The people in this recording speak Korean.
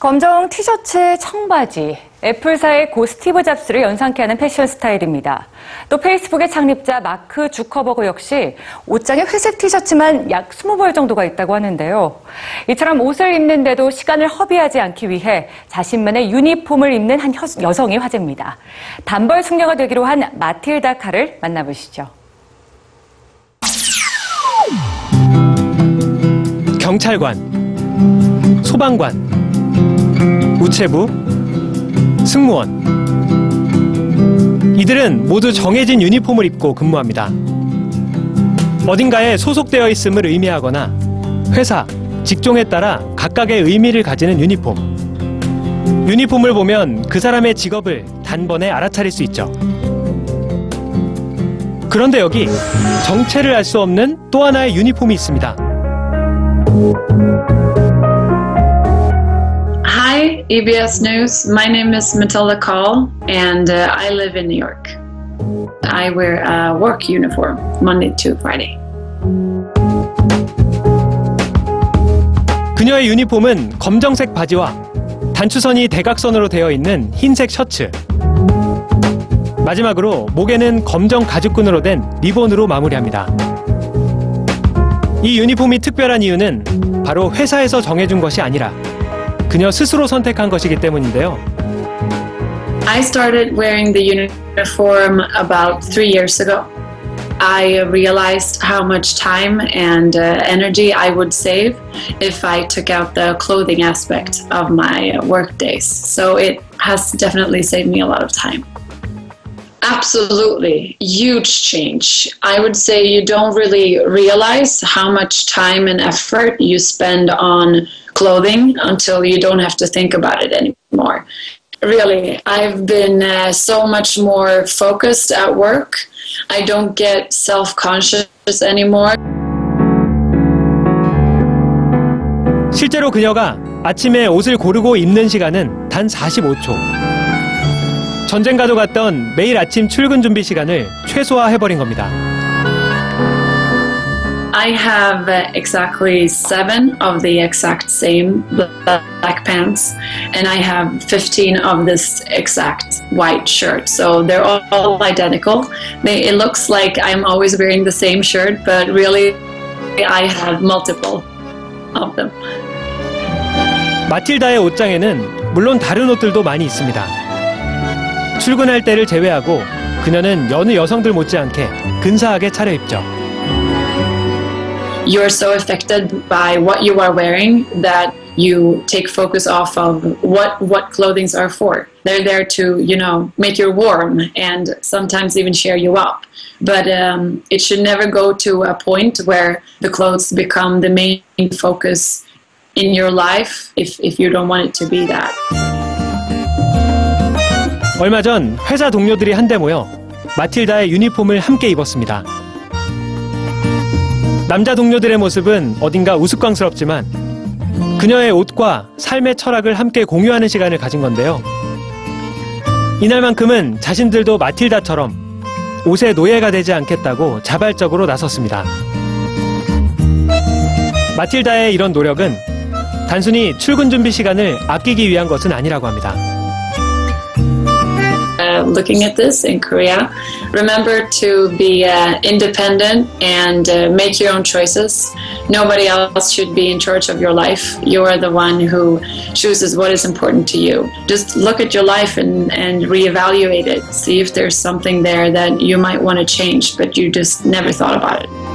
검정 티셔츠에 청바지, 애플사의 고 스티브 잡스를 연상케 하는 패션 스타일입니다. 또 페이스북의 창립자 마크 주커버그 역시 옷장에 회색 티셔츠만 약 20벌 정도가 있다고 하는데요. 이처럼 옷을 입는데도 시간을 허비하지 않기 위해 자신만의 유니폼을 입는 한 여- 여성이 화제입니다. 단벌 숙녀가 되기로 한 마틸다 카를 만나보시죠. 경찰관, 소방관, 우체부, 승무원. 이들은 모두 정해진 유니폼을 입고 근무합니다. 어딘가에 소속되어 있음을 의미하거나 회사, 직종에 따라 각각의 의미를 가지는 유니폼. 유니폼을 보면 그 사람의 직업을 단번에 알아차릴 수 있죠. 그런데 여기 정체를 알 수 없는 또 하나의 유니폼이 있습니다. EBS News. My name is Matilda Call, and uh, I live in New York. I wear a work uniform Monday to Friday. 그녀의 유니폼은 검정색 바지와 단추선이 대각선으로 되어 있는 흰색 셔츠. 마지막으로 목에는 검정 가죽끈으로 된 리본으로 마무리합니다. 이 유니폼이 특별한 이유는 바로 회사에서 정해준 것이 아니라 그녀 스스로 선택한 것이기 때문인데요. I started wearing the uniform about three years ago. I realized how much time and uh, energy I would save if I took out the clothing aspect of my work days. So it has definitely saved me a lot of time. Absolutely, huge change. I would say you don't really realize how much time and effort you spend on clothing until you don't have to think about it anymore. Really, I've been uh, so much more focused at work. I don't get self conscious anymore. 실제로 그녀가 아침에 옷을 고르고 입는 시간은 단 45초. 전쟁가도 갔던 매일 아침 출근 준비 시간을 최소화해버린 겁니다. I have uh, exactly seven of the exact same black pants, and I have 15 of this exact white shirt. So they're all, all identical. They, it looks like I'm always wearing the same shirt, but really, I have multiple of them. 마틸다의 옷장에는 물론 다른 옷들도 많이 있습니다. 출근할 때를 제외하고 그녀는 여느 여성들 못지않게 근사하게 차려입죠. You're so affected by what you are wearing that you take focus off of what what clothings are for. They're there to you know make you warm and sometimes even cheer you up. But um, it should never go to a point where the clothes become the main focus in your life if, if you don't want it to be that. 얼마 전 회사 동료들이 한데 모여 마틸다의 유니폼을 함께 입었습니다. 남자 동료들의 모습은 어딘가 우스꽝스럽지만 그녀의 옷과 삶의 철학을 함께 공유하는 시간을 가진 건데요. 이날만큼은 자신들도 마틸다처럼 옷의 노예가 되지 않겠다고 자발적으로 나섰습니다. 마틸다의 이런 노력은 단순히 출근 준비 시간을 아끼기 위한 것은 아니라고 합니다. Looking at this in Korea, remember to be uh, independent and uh, make your own choices. Nobody else should be in charge of your life. You are the one who chooses what is important to you. Just look at your life and, and reevaluate it. See if there's something there that you might want to change, but you just never thought about it.